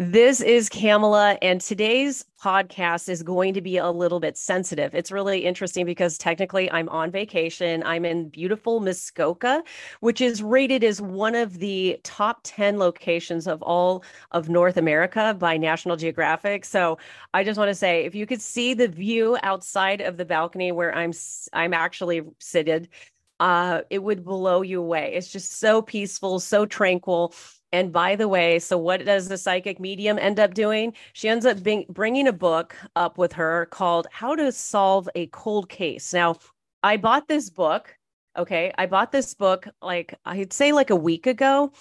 This is Kamala, and today's podcast is going to be a little bit sensitive. It's really interesting because technically I'm on vacation. I'm in beautiful Muskoka, which is rated as one of the top 10 locations of all of North America by National Geographic. So I just want to say if you could see the view outside of the balcony where I'm I'm actually seated, uh, it would blow you away. It's just so peaceful, so tranquil. And by the way, so what does the psychic medium end up doing? She ends up being, bringing a book up with her called How to Solve a Cold Case. Now, I bought this book. Okay. I bought this book like I'd say like a week ago.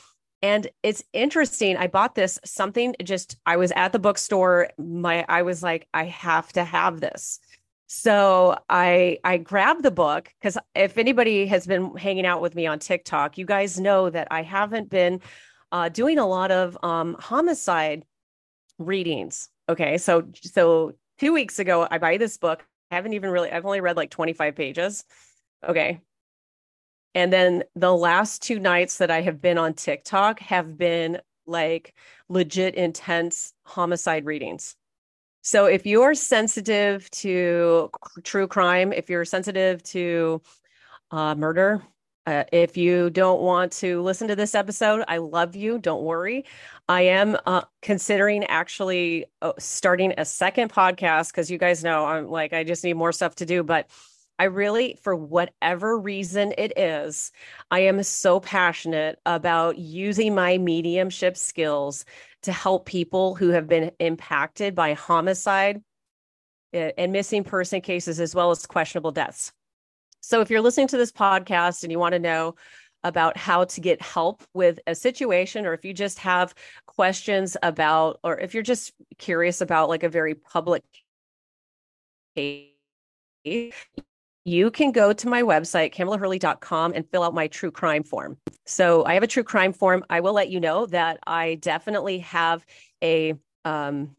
And it's interesting. I bought this something just, I was at the bookstore. My, I was like, I have to have this. So I I grabbed the book because if anybody has been hanging out with me on TikTok, you guys know that I haven't been uh, doing a lot of um, homicide readings. Okay, so so two weeks ago, I buy this book. I haven't even really. I've only read like twenty five pages. Okay, and then the last two nights that I have been on TikTok have been like legit intense homicide readings. So if you're sensitive to true crime, if you're sensitive to uh, murder, uh, if you don't want to listen to this episode, I love you. Don't worry. I am uh, considering actually uh, starting a second podcast because you guys know I'm like, I just need more stuff to do. But I really, for whatever reason it is, I am so passionate about using my mediumship skills to help people who have been impacted by homicide eh, and missing person cases, as well as questionable deaths. So if you're listening to this podcast and you want to know about how to get help with a situation, or if you just have questions about, or if you're just curious about like a very public case, you can go to my website, kamalahurley.com, and fill out my true crime form. So I have a true crime form. I will let you know that I definitely have a um,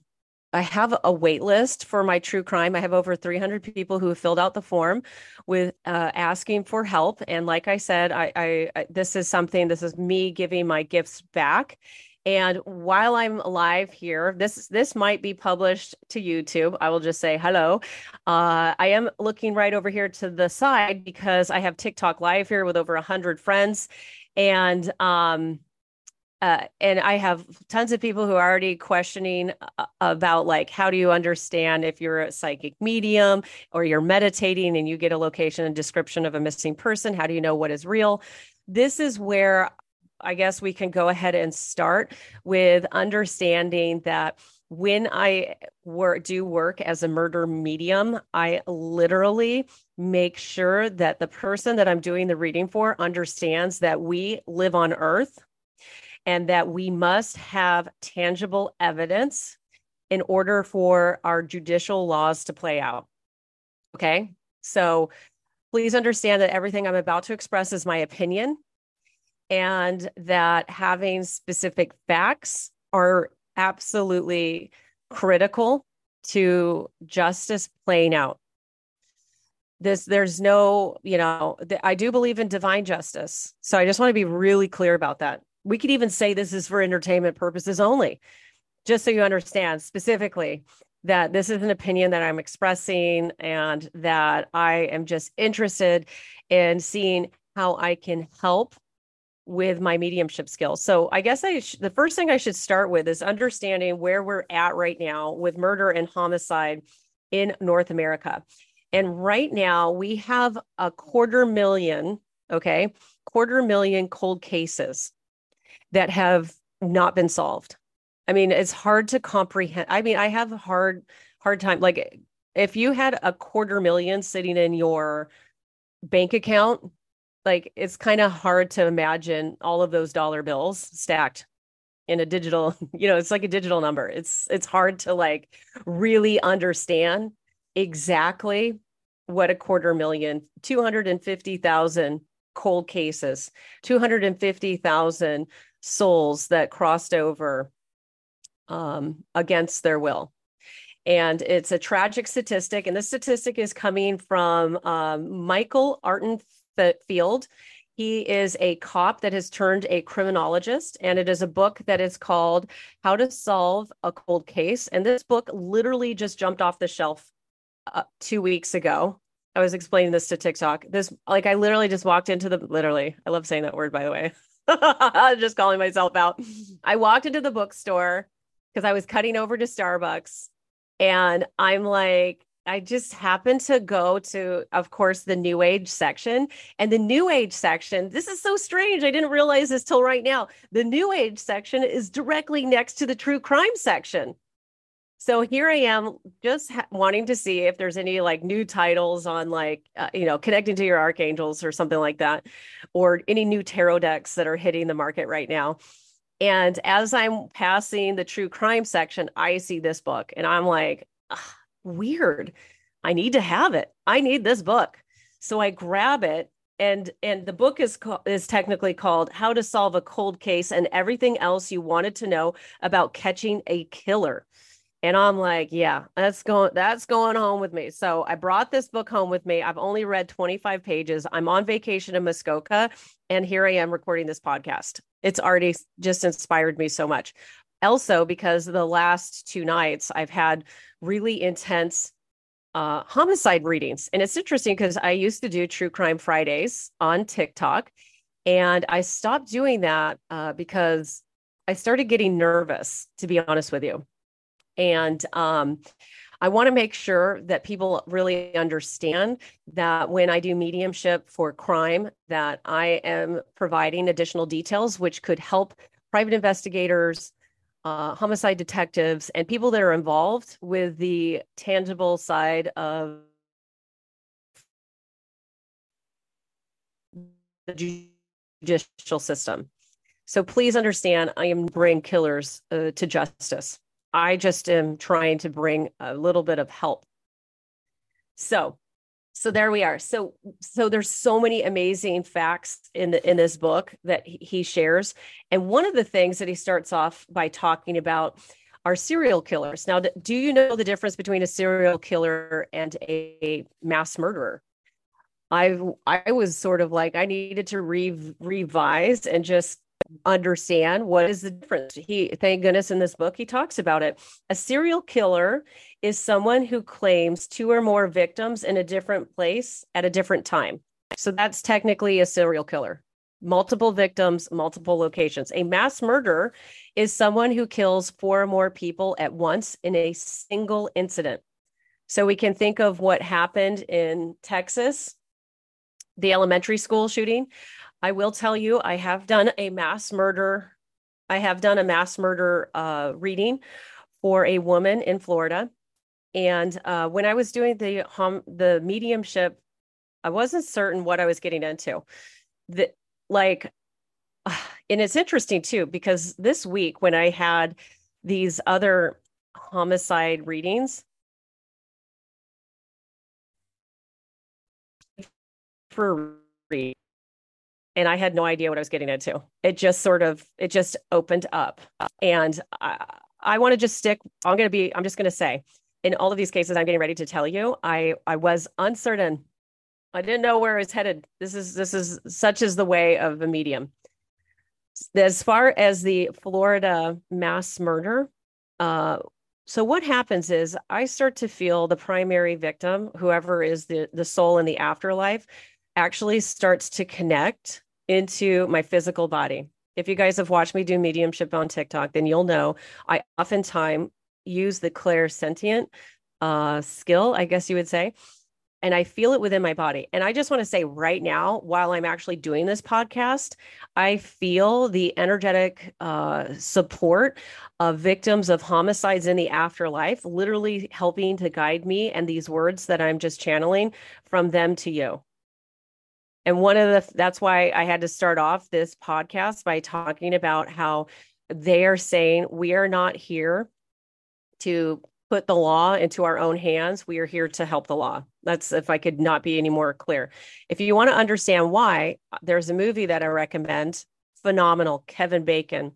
I have a wait list for my true crime. I have over 300 people who have filled out the form with uh, asking for help. And like I said, I, I, I, this is something. This is me giving my gifts back. And while I'm live here, this this might be published to YouTube. I will just say hello. Uh, I am looking right over here to the side because I have TikTok live here with over hundred friends, and um, uh, and I have tons of people who are already questioning uh, about like how do you understand if you're a psychic medium or you're meditating and you get a location and description of a missing person, how do you know what is real? This is where I guess we can go ahead and start with understanding that when I do work as a murder medium, I literally make sure that the person that I'm doing the reading for understands that we live on earth and that we must have tangible evidence in order for our judicial laws to play out. Okay. So please understand that everything I'm about to express is my opinion and that having specific facts are absolutely critical to justice playing out this there's no you know i do believe in divine justice so i just want to be really clear about that we could even say this is for entertainment purposes only, just so you understand specifically that this is an opinion that I'm expressing and that I am just interested in seeing how I can help with my mediumship skills. So I guess I sh- the first thing I should start with is understanding where we're at right now with murder and homicide in North America. And right now we have a quarter million, okay, quarter million cold cases that have not been solved. I mean, it's hard to comprehend. I mean, I have a hard hard time like if you had a quarter million sitting in your bank account, like it's kind of hard to imagine all of those dollar bills stacked in a digital, you know, it's like a digital number. It's it's hard to like really understand exactly what a quarter million, 250,000 cold cases, 250,000 souls that crossed over um, against their will. And it's a tragic statistic. And this statistic is coming from um, Michael Arntfield. He is a cop that has turned a criminologist, and it is a book that is called How to Solve a Cold Case. And this book literally just jumped off the shelf uh, two weeks ago. I was explaining this to TikTok. This, like, I literally just walked into the, literally, I love saying that word, by the way. just calling myself out. I walked into the bookstore because I was cutting over to Starbucks and I'm like, I just happened to go to, of course, the new age section. And the new age section, this is so strange. I didn't realize this till right now. The new age section is directly next to the true crime section. So here I am just ha- wanting to see if there's any like new titles on like, uh, you know, connecting to your archangels or something like that, or any new tarot decks that are hitting the market right now. And as I'm passing the true crime section, I see this book and I'm like, weird. I need to have it. I need this book. So I grab it and and the book is is technically called How to Solve a Cold Case and Everything Else You Wanted to Know About Catching a Killer. And I'm like, yeah, that's going that's going home with me. So I brought this book home with me. I've only read 25 pages. I'm on vacation in Muskoka and here I am recording this podcast. It's already just inspired me so much. Also because the last two nights I've had really intense uh, homicide readings. And it's interesting because I used to do True Crime Fridays on TikTok, and I stopped doing that uh, because I started getting nervous, to be honest with you. And um, I want to make sure that people really understand that when I do mediumship for crime, that I am providing additional details which could help private investigators, uh, homicide detectives, and people that are involved with the tangible side of the judicial system. So please understand, I am bringing killers uh, to justice. I just am trying to bring a little bit of help. So, so there we are. So, so there's so many amazing facts in the, in this book that he shares, and one of the things that he starts off by talking about are serial killers. Now, do you know the difference between a serial killer and a mass murderer? I I was sort of like I needed to re- revise and just understand what is the difference. He, thank goodness, in this book, he talks about it. A serial killer is someone who claims two or more victims in a different place at a different time. So that's technically a serial killer. Multiple victims, multiple locations. A mass murderer is someone who kills four or more people at once in a single incident. So we can think of what happened in Texas, the elementary school shooting. I will tell you, I have done a mass murder. I have done a mass murder uh, reading for a woman in Florida, and uh, when I was doing the hum, the mediumship, I wasn't certain what I was getting into. The like, and it's interesting too because this week when I had these other homicide readings, for read and I had no idea what I was getting into. It just sort of it just opened up, and I, I want to just stick. I'm going to be. I'm just going to say, in all of these cases, I'm getting ready to tell you, I I was uncertain. I didn't know where I was headed. This is this is such is the way of a medium. As far as the Florida mass murder, uh, so what happens is I start to feel the primary victim, whoever is the the soul in the afterlife, actually starts to connect into my physical body. If you guys have watched me do mediumship on TikTok, then you'll know I oftentimes use the clairsentient uh, skill, I guess you would say, and I feel it within my body. And I just want to say right now, while I'm actually doing this podcast, I feel the energetic uh, support of victims of homicides in the afterlife, literally helping to guide me and these words that I'm just channeling from them to you. And one of the that's why I had to start off this podcast by talking about how they are saying we are not here to put the law into our own hands. We are here to help the law. That's if I could not be any more clear. If you want to understand why, there's a movie that I recommend, phenomenal, Kevin Bacon.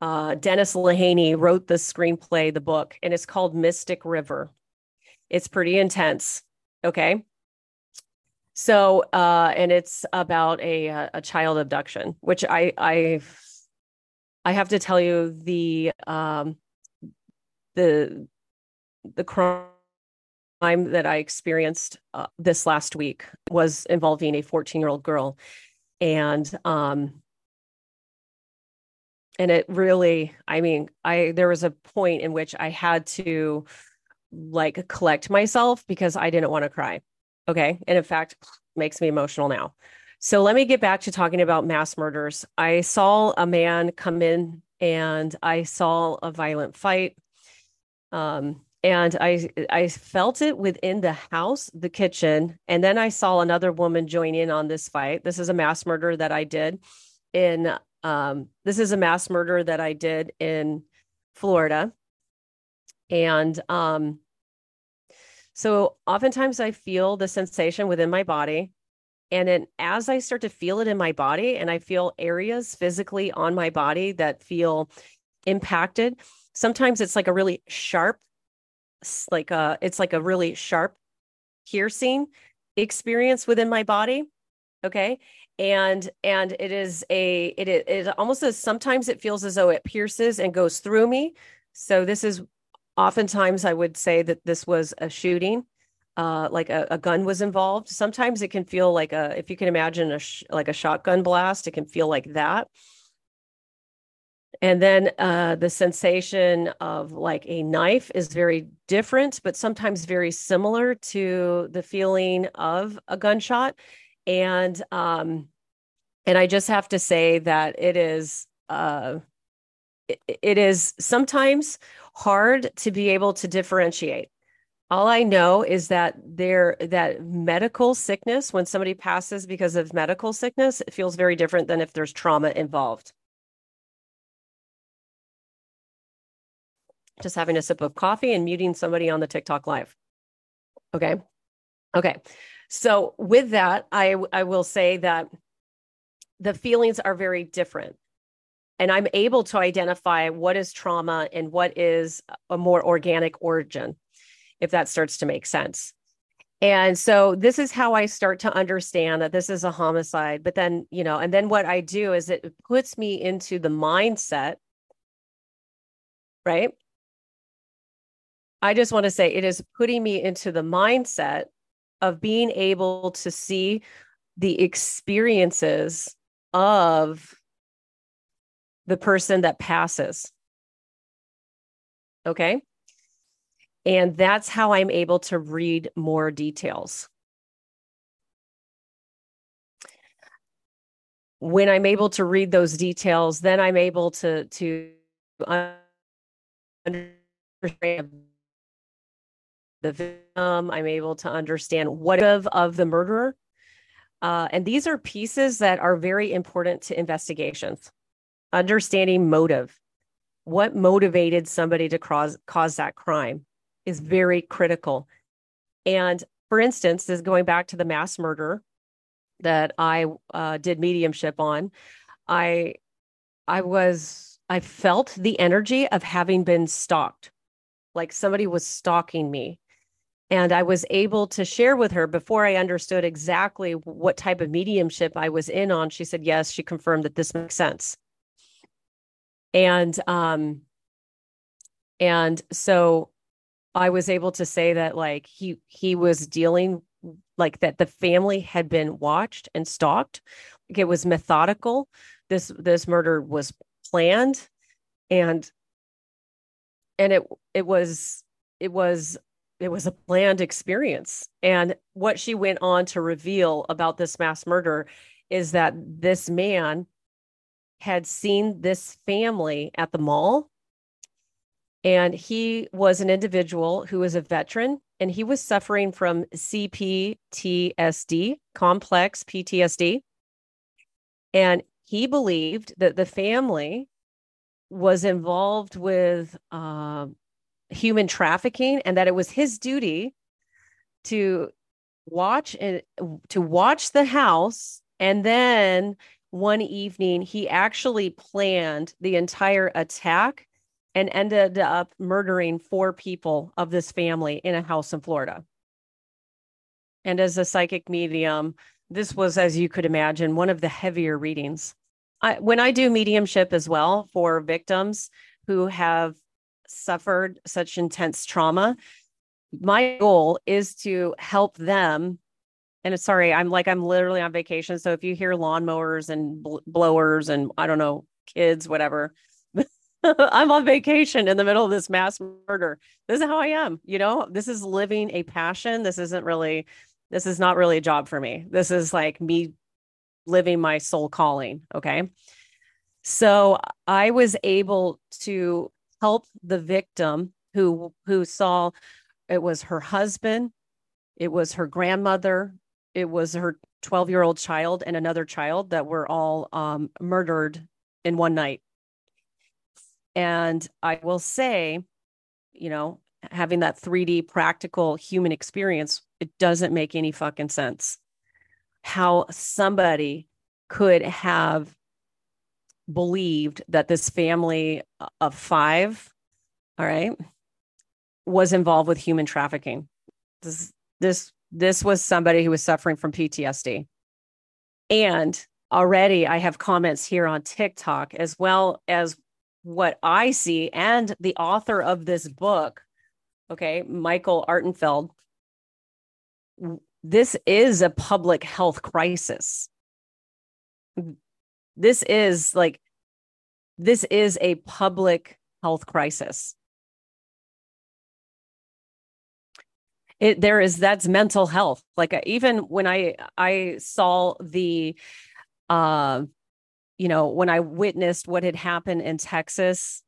Uh, Dennis Lehane wrote the screenplay, the book, and it's called Mystic River. It's pretty intense. Okay. So, uh, and it's about a a child abduction, which I I I have to tell you the um the the crime that I experienced uh, this last week was involving a 14 year old girl, and um and it really i mean i there was a point in which i had to like collect myself because i didn't want to cry okay. And in fact makes me emotional now. So let me get back to talking about mass murders. I saw a man come in and i saw a violent fight. Um and i i felt it within the house the kitchen. And then i saw another woman join in on this fight. This is a mass murder that i did in um, this is a mass murder that I did in Florida. And um, so oftentimes I feel the sensation within my body. And then as I start to feel it in my body, and I feel areas physically on my body that feel impacted, sometimes it's like a really sharp, like a, uh, it's like a really sharp piercing experience within my body. Okay and and it is a it it almost as sometimes it feels as though it pierces and goes through me so this is oftentimes i would say that this was a shooting uh, like a, a, gun was involved. Sometimes it can feel like a if you can imagine a sh- like a shotgun blast it can feel like that. And then uh, the sensation of like a knife is very different but sometimes very similar to the feeling of a gunshot. And um and i just have to say that it is uh it, it is sometimes hard to be able to differentiate. All i know is that there that medical sickness when somebody passes because of medical sickness it feels very different than if there's trauma involved. Just having a sip of coffee and muting somebody on the tiktok live. Okay? Okay. So with that, I I will say that the feelings are very different. And I'm able to identify what is trauma and what is a more organic origin, if that starts to make sense. And so this is how I start to understand that this is a homicide. But then, you know, and then what I do is it puts me into the mindset, right? I just want to say it is putting me into the mindset of being able to see the experiences of the person that passes. Okay. And that's how I'm able to read more details. When I'm able to read those details, then I'm able to to understand the victim. I'm able to understand what of of the murderer. Uh, and these are pieces that are very important to investigations. Understanding motive, what motivated somebody to cause cause that crime, is very critical. And for instance, this going back to the mass murder that I uh, did mediumship on. I I was I felt the energy of having been stalked, like somebody was stalking me and I was able to share with her before I understood exactly what type of mediumship I was in on. She said, yes, she confirmed that this makes sense. And, um, and so I was able to say that like he, he was dealing like that the family had been watched and stalked. Like it was methodical. This, this murder was planned and, and it, it was, it was it was a planned experience. And what she went on to reveal about this mass murder is that this man had seen this family at the mall. And he was an individual who was a veteran and he was suffering from CPTSD, complex PTSD. And he believed that the family was involved with uh, human trafficking and that it was his duty to watch and to watch the house and then one evening he actually planned the entire attack and ended up murdering four people of this family in a house in Florida. And as a psychic medium, this was, as you could imagine, one of the heavier readings. I, when I do mediumship as well for victims who have suffered such intense trauma, my goal is to help them. And sorry, I'm like, I'm literally on vacation. So if you hear lawnmowers and bl- blowers and I don't know, kids, whatever, I'm on vacation in the middle of this mass murder. This is how I am. You know, this is living a passion. This isn't really, this is not really a job for me. This is like me living my soul calling. Okay. So I was able to help the victim who who saw it was her husband, it was her grandmother, it was her 12 year old child and another child that were all um, murdered in one night. And I will say, you know, having that 3D practical human experience, it doesn't make any fucking sense how somebody could have believed that this family of five, all right, was involved with human trafficking. This this this was somebody who was suffering from PTSD. And already I have comments here on TikTok as well as what I see and the author of this book, okay, Michael Arntfield. This is a public health crisis this is like this is a public health crisis it there is that's mental health like uh, even when i i saw the uh you know when i witnessed what had happened in texas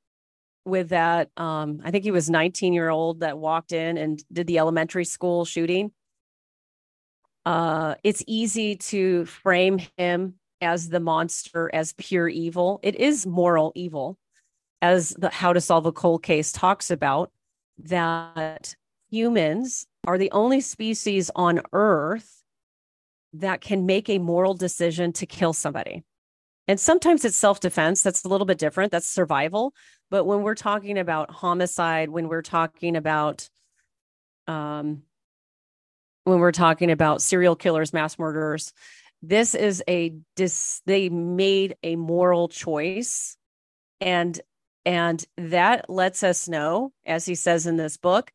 with that um i think he was 19 year old that walked in and did the elementary school shooting uh it's easy to frame him as the monster as pure evil. It is moral evil, as the How to Solve a Cold Case talks about, that humans are the only species on Earth that can make a moral decision to kill somebody. And sometimes it's self defense. That's a little bit different. That's survival. But when we're talking about homicide, when we're talking about, um, when we're talking about serial killers, mass murderers, this is a dis they made a moral choice and and that lets us know as he says in this book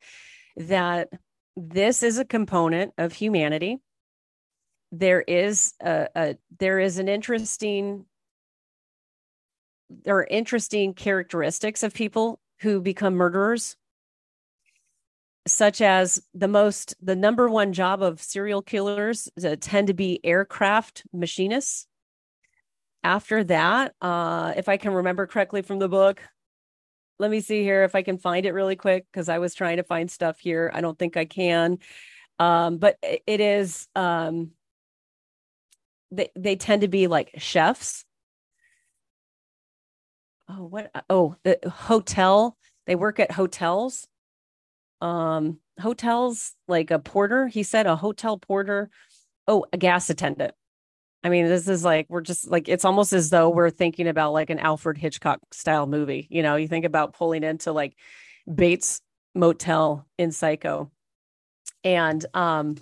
that this is a component of humanity. There is a, a there is an interesting there are interesting characteristics of people who become murderers such as the most the number one job of serial killers tend to be aircraft machinists. After that uh if i can remember correctly from the book let me see here if i can find it really quick because i was trying to find stuff here. I don't think i can. Um but it is um they they tend to be like chefs. Oh what oh the hotel they work at hotels. Um hotels like a porter he said a hotel porter. Oh a gas attendant i mean this is like we're just like it's almost as though we're thinking about like an alfred hitchcock style movie you know you think about pulling into like bates motel in psycho and um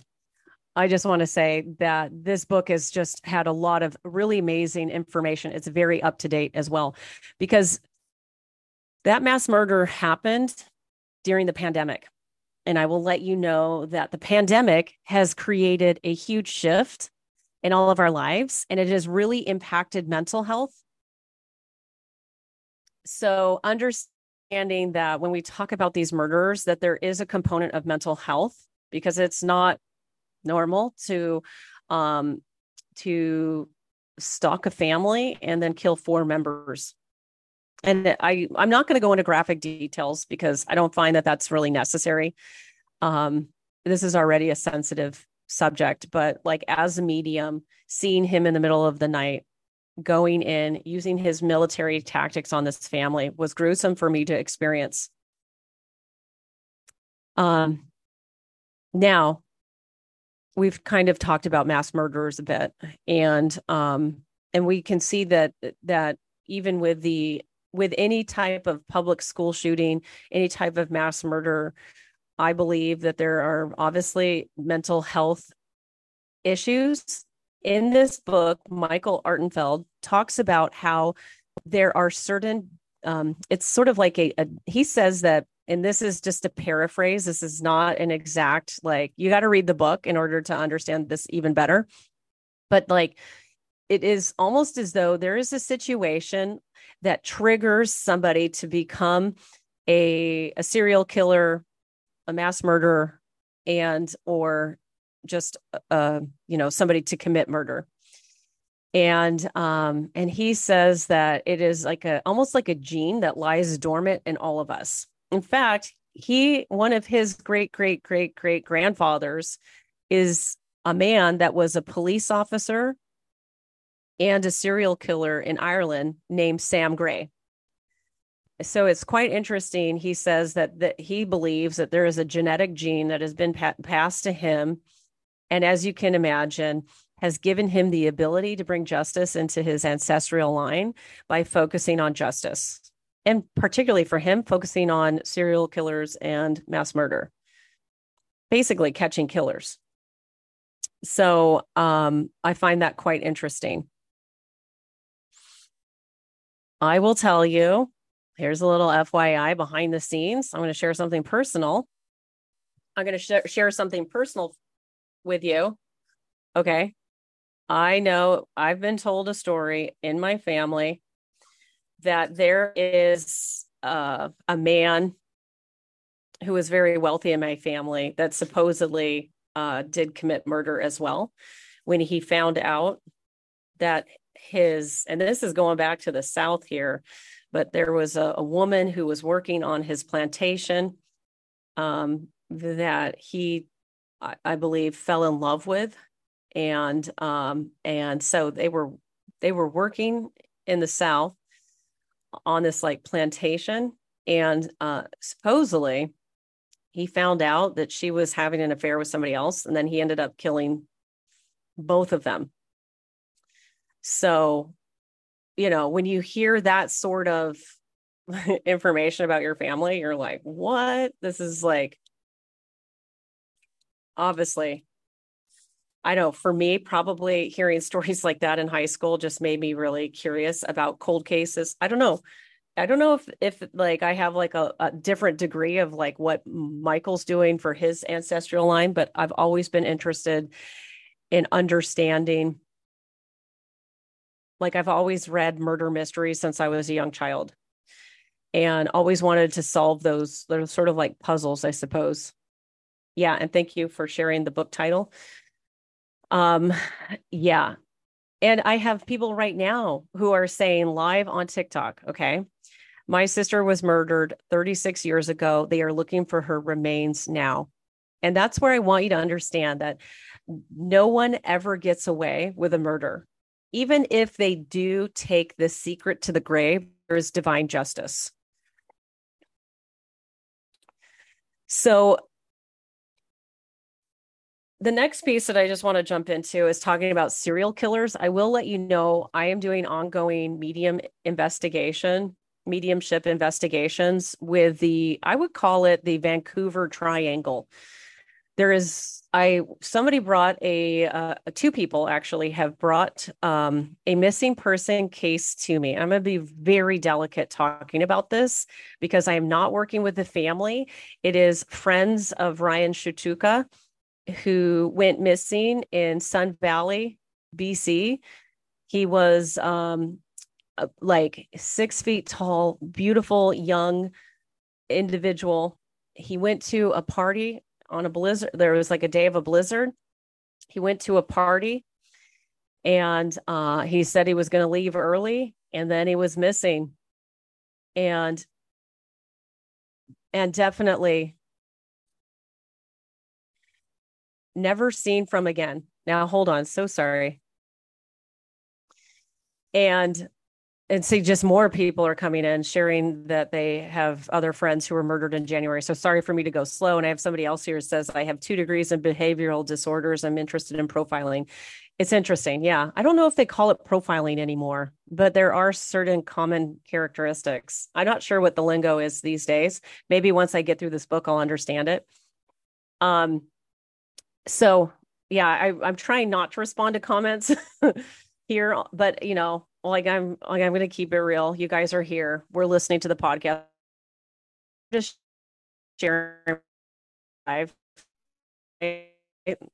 I just want to say that this book has just had a lot of really amazing information. It's very up to date as well, because that mass murder happened during the pandemic. And I will let you know that the pandemic has created a huge shift in all of our lives and it has really impacted mental health. So, understanding that when we talk about these murders that there is a component of mental health because it's not normal to um to stalk a family and then kill four members and I I'm not going to go into graphic details because I don't find that that's really necessary. Um, this is already a sensitive subject, but like as a medium, seeing him in the middle of the night, going in, using his military tactics on this family was gruesome for me to experience. Um, now we've kind of talked about mass murderers a bit, and um, and we can see that that even with the with any type of public school shooting, any type of mass murder, I believe that there are obviously mental health issues in this book, Michael Arntfield talks about how there are certain, um, it's sort of like a, a, he says that, and this is just a paraphrase, this is not an exact, like, you got to read the book in order to understand this even better. But like, it is almost as though there is a situation that triggers somebody to become a, a serial killer, a mass murderer, and or just uh you know somebody to commit murder. And um and he says that it is like a almost like a gene that lies dormant in all of us. In fact he one of his great great great great grandfathers is a man that was a police officer and a serial killer in Ireland named Sam Gray so it's quite interesting he says that that he believes that there is a genetic gene that has been pa- passed to him and as you can imagine, has given him the ability to bring justice into his ancestral line by focusing on justice. And particularly for him, focusing on serial killers and mass murder, basically catching killers. So um, I find that quite interesting. I will tell you here's a little FYI behind the scenes. I'm going to share something personal. I'm going to sh- share something personal with you. Okay. I know I've been told a story in my family that there is uh, a man who is very wealthy in my family that supposedly uh, did commit murder as well. When he found out that his, and this is going back to the South here, but there was a, a woman who was working on his plantation um, that he I, I believe, fell in love with, and um, and so they were they were working in the South on this like plantation, and uh, supposedly he found out that she was having an affair with somebody else, and then he ended up killing both of them. So, you know, when you hear that sort of information about your family, you're like, what? This is like obviously I know for me, probably hearing stories like that in high school just made me really curious about cold cases. I don't know. I don't know if if like I have like a, a different degree of like what Michael's doing for his ancestral line, but I've always been interested in understanding. Like I've always read murder mysteries since I was a young child, and always wanted to solve those. They're sort of like puzzles, I suppose. Yeah and thank you for sharing the book title. Um yeah. And i have people right now who are saying live on tiktok okay? My sister was murdered 36 years ago. They are looking for her remains now. And that's where i want you to understand that no one ever gets away with a murder even if they do take the secret to the grave there is divine justice so the next piece that I just want to jump into is talking about serial killers. I will let you know I am doing ongoing medium investigation, mediumship investigations with the, I would call it the Vancouver Triangle. There is, I, somebody brought a, uh, two people actually have brought um, a missing person case to me. I'm going to be very delicate talking about this because I am not working with the family. It is friends of Ryan Shtuka who went missing in Sun Valley, BC. He was um, like six feet tall, beautiful young individual. He went to a party on a blizzard. There was like a day of a blizzard. He went to a party and uh, he said he was going to leave early and then he was missing. And and definitely never seen from again. Now, hold on. So sorry. And and see just more people are coming in sharing that they have other friends who were murdered in January. So sorry for me to go slow. And I have somebody else here says I have two degrees in behavioral disorders. I'm interested in profiling. It's interesting. Yeah. I don't know if they call it profiling anymore, but there are certain common characteristics. I'm not sure what the lingo is these days. Maybe once I get through this book, I'll understand it. Um, so yeah, I, I'm trying not to respond to comments here, but you know, like I'm like I'm gonna keep it real. You guys are here. We're listening to the podcast. Just sharing live.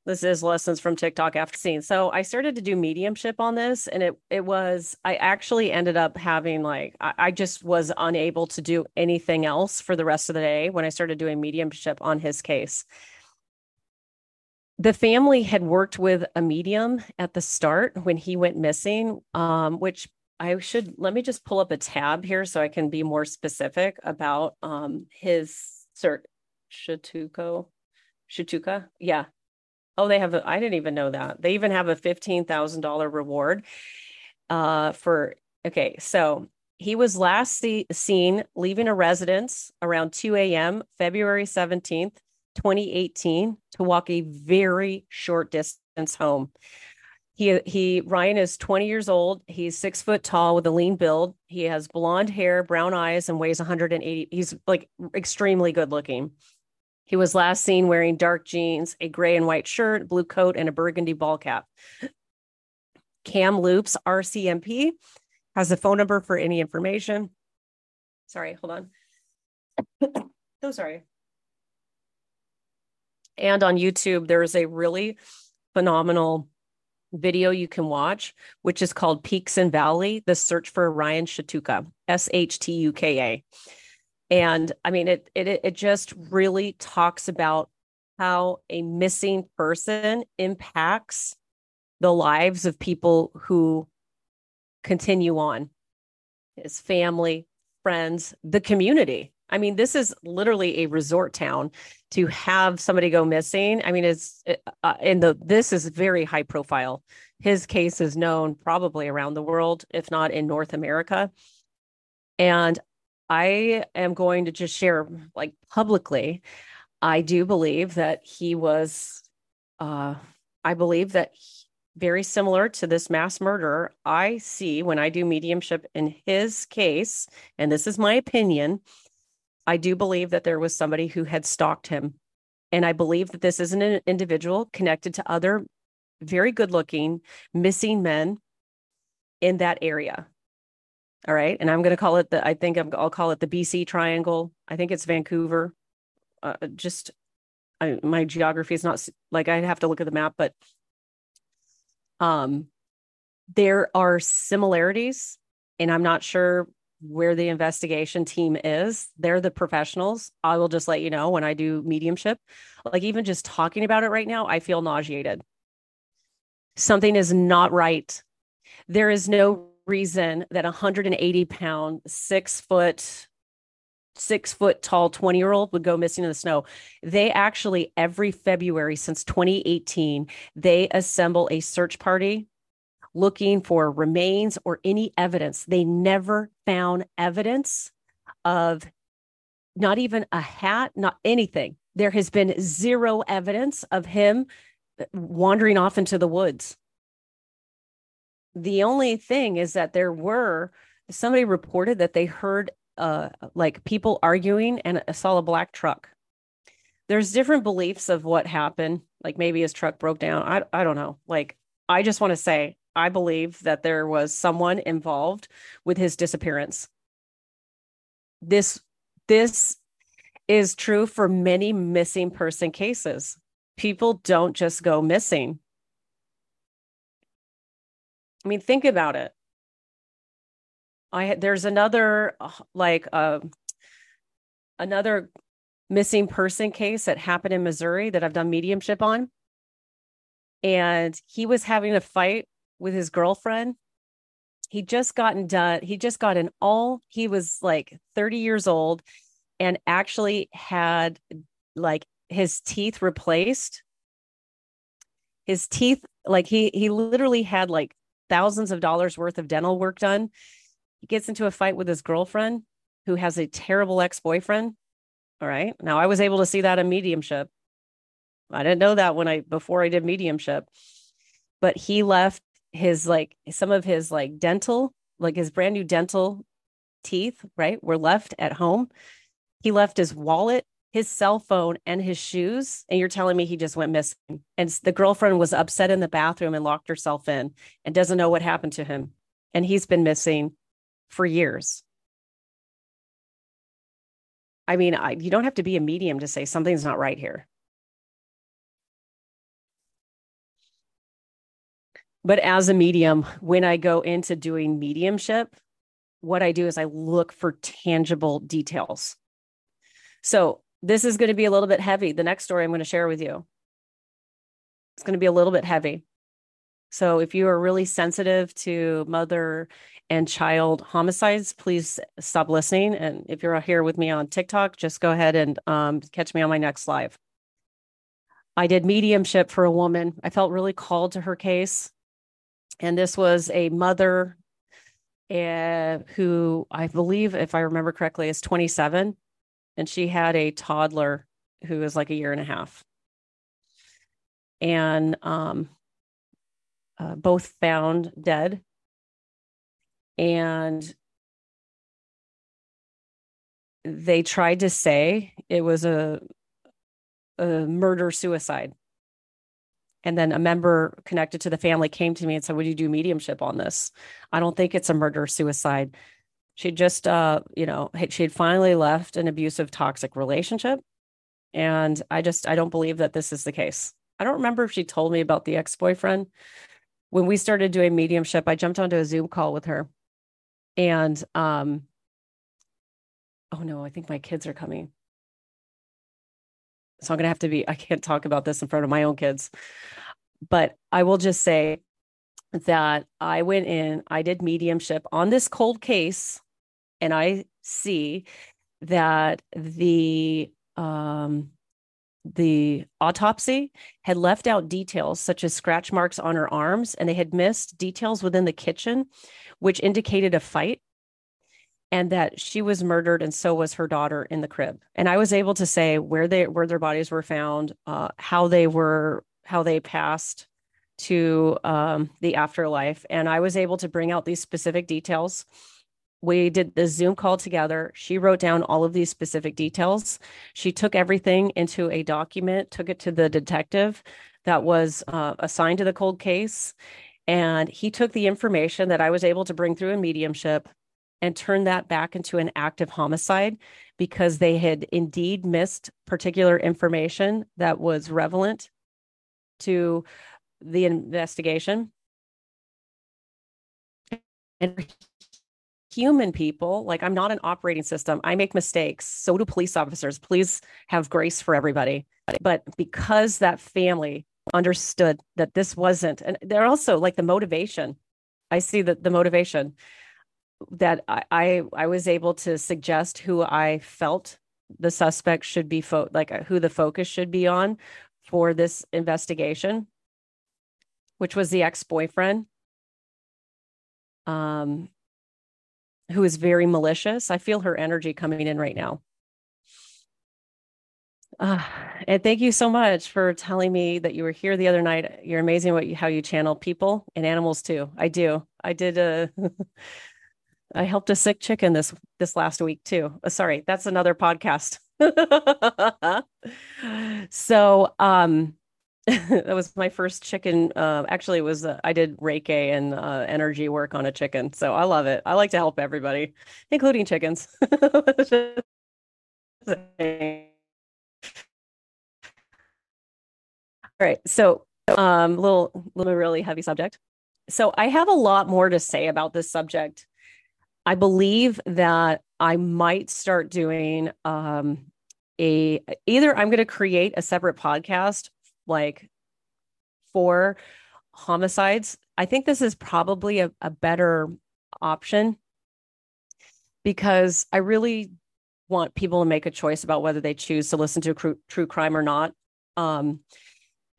This is lessons from TikTok after seeing. So I started to do mediumship on this, and it it was I actually ended up having like I, I just was unable to do anything else for the rest of the day when I started doing mediumship on his case the family had worked with a medium at the start when he went missing, um, which I should let me just pull up a tab here so I can be more specific about um, his cert Shatuko. Shatuka. Yeah. Oh, they have I didn't even know that. They even have a $15,000 reward uh, for okay, so he was last see, seen leaving a residence around 2 a.m. February 17th, 2018 to walk a very short distance home. He he Ryan is 20 years old. He's six foot tall with a lean build. He has blonde hair, brown eyes, and weighs 180. He's like extremely good looking. He was last seen wearing dark jeans, a gray and white shirt, blue coat, and a burgundy ball cap. Kamloops RCMP has a phone number for any information. Sorry, hold on. oh, sorry. And on YouTube, there's a really phenomenal video you can watch, which is called Peaks and Valley, the search for Ryan Shtuka, S H T U K A. And I mean, it, it, it just really talks about how a missing person impacts the lives of people who continue on his family, friends, the community. I mean, this is literally a resort town to have somebody go missing. I mean, it's uh, in the this is very high profile. His case is known probably around the world, if not in North America. And I am going to just share like publicly. I do believe that he was. Uh, I believe that he, very similar to this mass murder. I see when I do mediumship in his case, and this is my opinion I do believe that there was somebody who had stalked him. And I believe that this is an individual connected to other very good looking missing men in that area. All right. And I'm going to call it the, I think i will call it the BC Triangle. I think it's Vancouver. Uh, just I, my geography is not like I'd have to look at the map, but um, there are similarities. And I'm not sure where the investigation team is. They're the professionals. I will just let you know when I do mediumship. Like even just talking about it right now, I feel nauseated. Something is not right. There is no reason that a 180 pound, six foot, six foot tall 20 year old would go missing in the snow. They actually, every February since 2018, they assemble a search party looking for remains or any evidence. They never found evidence of not even a hat, not anything. There has been zero evidence of him wandering off into the woods. The only thing is that there were somebody reported that they heard uh, like people arguing and saw a black truck. There's different beliefs of what happened. Like maybe his truck broke down. I I don't know. Like I just want to say I believe that there was someone involved with his disappearance. This this is true for many missing person cases. People don't just go missing. I mean, think about it. I there's another like uh, another missing person case that happened in Missouri that I've done mediumship on. And he was having a fight with his girlfriend. He just gotten done. He just got an all. He was like 30 years old and actually had like his teeth replaced. His teeth, like he he literally had like thousands of dollars worth of dental work done. He gets into a fight with his girlfriend, who has a terrible ex-boyfriend. All right. Now I was able to see that in mediumship. I didn't know that when I before I did mediumship. But he left his like some of his like dental, like his brand new dental teeth, right, were left at home. He left his wallet his cell phone and his shoes and you're telling me he just went missing. And the girlfriend was upset in the bathroom and locked herself in and doesn't know what happened to him. And he's been missing for years. I mean I, you don't have to be a medium to say something's not right here but as a medium when i go into doing mediumship what i do is i look for tangible details so this is going to be a little bit heavy. The next story I'm going to share with you. It's going to be a little bit heavy. So if you are really sensitive to mother and child homicides, please stop listening. And if you're here with me on TikTok, just go ahead and um, catch me on my next live. I did mediumship for a woman. I felt really called to her case. And this was a mother uh, who I believe, if I remember correctly, is 27 and she had a toddler who was like a year and a half. And um, uh, both found dead. And they tried to say it was a, a murder suicide. And then a member connected to the family came to me and said, Would you do mediumship on this? I don't think it's a murder suicide. She just uh you know she had finally left an abusive toxic relationship. And i just i don't believe that this is the case. I don't remember if she told me about the ex-boyfriend. When we started doing mediumship i jumped onto a zoom call with her. And um oh no i think my kids are coming so i'm gonna have to be i can't talk about this in front of my own kids. But i will just say that i went in i did mediumship on this cold case and I see that the um, the autopsy had left out details such as scratch marks on her arms, and they had missed details within the kitchen, which indicated a fight and that she was murdered and so was her daughter in the crib and i was able to say where they where their bodies were found uh, how they were how they passed to um, the afterlife and i was able to bring out these specific details we did the Zoom call together. She wrote down all of these specific details. She took everything into a document, took it to the detective that was uh, assigned to the cold case. And he took the information that I was able to bring through in mediumship and turned that back into an active homicide because they had indeed missed particular information that was relevant to the investigation. And human people. Like I'm not an operating system. I make mistakes. So do police officers. Please have grace for everybody. But because that family understood that this wasn't, and they're also like the motivation. I see that the motivation that I, I, I was able to suggest who I felt the suspect should be fo- like uh, who the focus should be on for this investigation, which was the ex-boyfriend. Um, who is very malicious. I feel her energy coming in right now. Uh, and thank you so much for telling me that you were here the other night. You're amazing what you, how you channel people and animals too. I do. I did a I helped a sick chicken this this last week too. Uh, sorry, that's another podcast. so, um that was my first chicken. Uh, actually, it was uh, I did Reiki and uh, energy work on a chicken, so I love it. I like to help everybody, including chickens. All right, so um, little little really heavy subject. So I have a lot more to say about this subject. I believe that I might start doing um, a either I'm going to create a separate podcast like for homicides, I think this is probably a, a better option because I really want people to make a choice about whether they choose to listen to true, true crime or not. Um,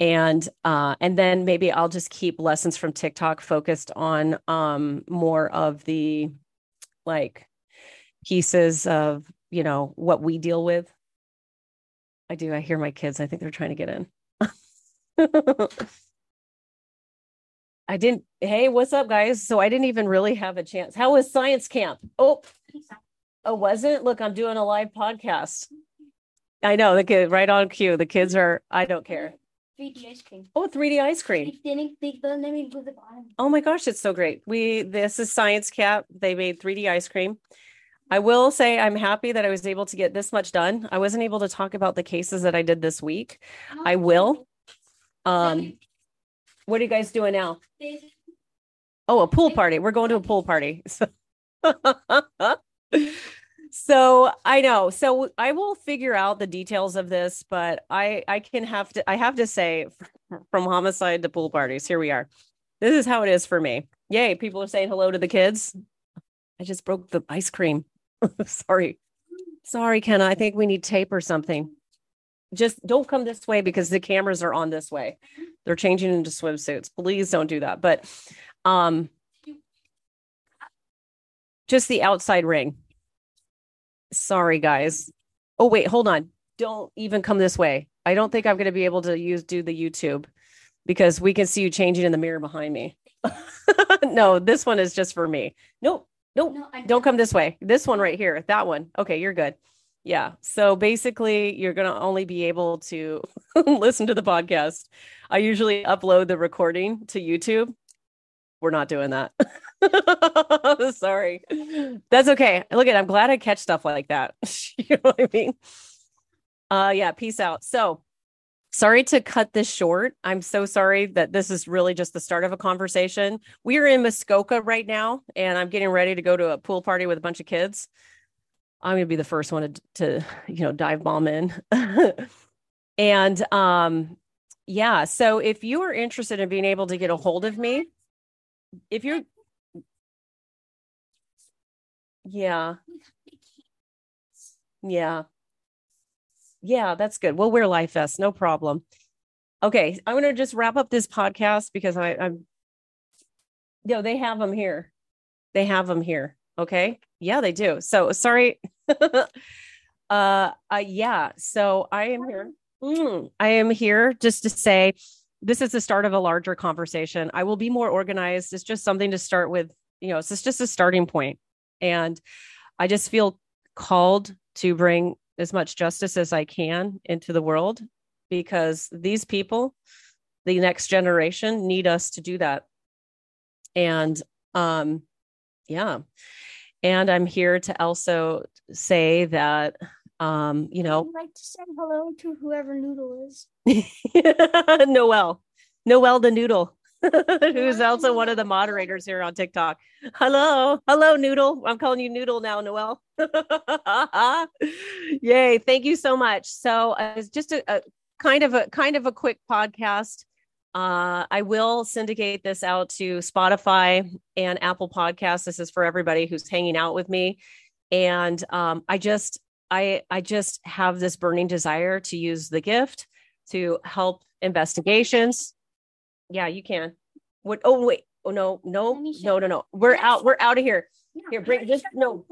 and uh, and then maybe I'll just keep lessons from TikTok focused on um, more of the like pieces of you know what we deal with. I do. I hear my kids. I think they're trying to get in. I didn't. Hey, what's up, guys? So I didn't even really have a chance. How was science camp? Oh, oh, wasn't? Look, I'm doing a live podcast. I know the kid right on cue. The kids are, I don't care. 3D ice cream. Oh, 3D ice cream. They didn't, they don't let me do the bottom. Oh my gosh, it's so great. We this is Science Cap. They made 3D ice cream. I will say I'm happy that I was able to get this much done. I wasn't able to talk about the cases that I did this week. I will. Um what are you guys doing now? Oh, a pool party. We're going to a pool party. So, I know. So I will figure out the details of this, but I I can have to I have to say from homicide to pool parties, here we are. This is how it is for me. Yay, people are saying hello to the kids. I just broke the ice cream. Sorry. Sorry, Kenna. I think we need tape or something. Just don't come this way because the cameras are on this way. They're changing into swimsuits. Please don't do that. But um just the outside ring. Sorry, guys. Oh, wait, hold on. Don't even come this way. I don't think I'm going to be able to use do the YouTube because we can see you changing in the mirror behind me. no, this one is just for me. Nope. Nope. No, Don't come this way. This one right here. That one. Okay, you're good. Yeah. So basically, you're going to only be able to listen to the podcast. I usually upload the recording to YouTube. We're not doing that. Sorry. That's okay. Look at I'm glad I catch stuff like that. you know what I mean? Uh yeah, peace out. So sorry to cut this short. I'm so sorry that this is really just the start of a conversation. We are in Muskoka right now, and I'm getting ready to go to a pool party with a bunch of kids. I'm gonna be the first one to, to you know dive bomb in. and um yeah, so if you are interested in being able to get a hold of me, if you're yeah, yeah. Yeah, that's good. We'll wear life vests, no problem. Okay, I'm gonna just wrap up this podcast because I, I'm. No, they have them here. They have them here. Okay. Yeah, they do. So sorry. uh, uh, yeah. So I am here. Mm, I am here just to say this is the start of a larger conversation. I will be more organized. It's just something to start with. You know, it's just just a starting point, and I just feel called to bring as much justice as I can into the world because these people, the next generation, need us to do that. And um, yeah. And I'm here to also say that, um, you know, I'd like to say hello to whoever Noodle is. Noel, Noel the Noodle, who's also one of the moderators here on TikTok. Hello, hello, Noodle. I'm calling you Noodle now, Noel. Yay! Thank you so much. So uh, it's just a, a kind of a kind of a quick podcast. Uh, I will syndicate this out to Spotify and Apple Podcasts. This is for everybody who's hanging out with me, and um, I just I I just have this burning desire to use the gift to help investigations. Yeah, you can. What? Oh wait. Oh no, no, Let me show no, no, no. We're out. We're out of here. Here, bring- just- no.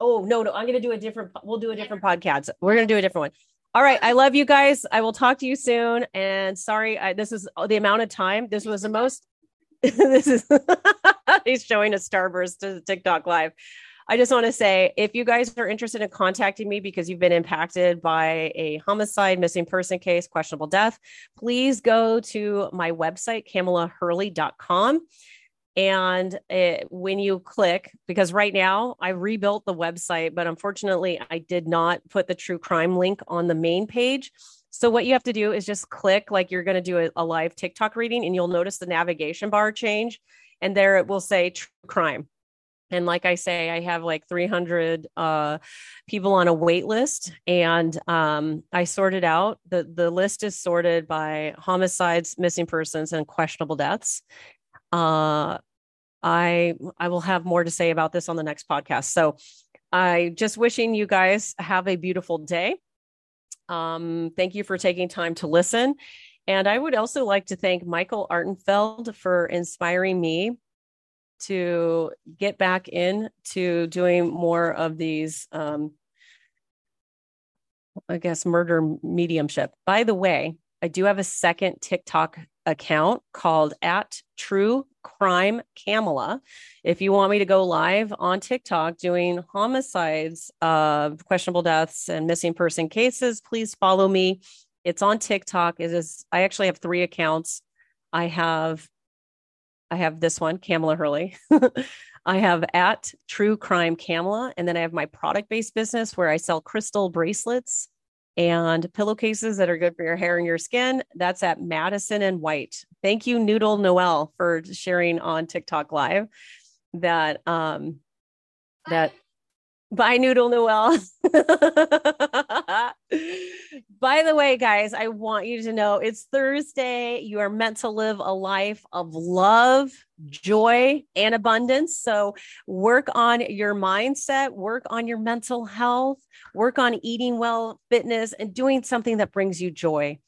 Oh no, no. I'm gonna do a different. We'll do a different podcast. We're gonna do a different one. All right. I love you guys. I will talk to you soon. And sorry, I, this is oh, the amount of time. This was the most. this is. he's showing a starburst to TikTok live. I just want to say if you guys are interested in contacting me because you've been impacted by a homicide, missing person case, questionable death, please go to my website, CamelaHurley.com. And it, when you click, because right now I rebuilt the website, but unfortunately I did not put the true crime link on the main page. So what you have to do is just click like you're going to do a, a live TikTok reading, and you'll notice the navigation bar change, and there it will say true crime. And like I say, I have like 300 uh, people on a wait list, and um, I sorted out the the list is sorted by homicides, missing persons, and questionable deaths. Uh, I I will have more to say about this on the next podcast. So I just wishing you guys have a beautiful day. Um, thank you for taking time to listen. And I would also like to thank Michael Arntfield for inspiring me to get back into doing more of these, um, I guess, murder mediumship. By the way, I do have a second TikTok account called at True Crime Kamala. If you want me to go live on TikTok doing homicides, uh, questionable deaths, and missing person cases, please follow me. It's on TikTok. It is. I actually have three accounts. I have, I have this one, Kamala Hurley. I have at True Crime Kamala, and then I have my product based business where I sell crystal bracelets and pillowcases that are good for your hair and your skin. That's at Madison and White. Thank you, Noodle Noel, for sharing on TikTok Live that um that Bye, Noodle Noel. By the way, guys, I want you to know it's Thursday. You are meant to live a life of love, joy, and abundance. So, work on your mindset, work on your mental health, work on eating well, fitness, and doing something that brings you joy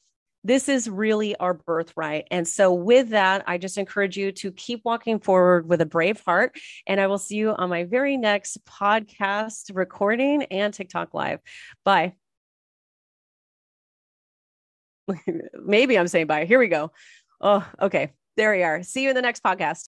this is really our birthright. And so, with that, I just encourage you to keep walking forward with a brave heart. And I will see you on my very next podcast recording and TikTok live. Bye. Maybe I'm saying bye. Here we go. Oh, okay. There we are. See you in the next podcast.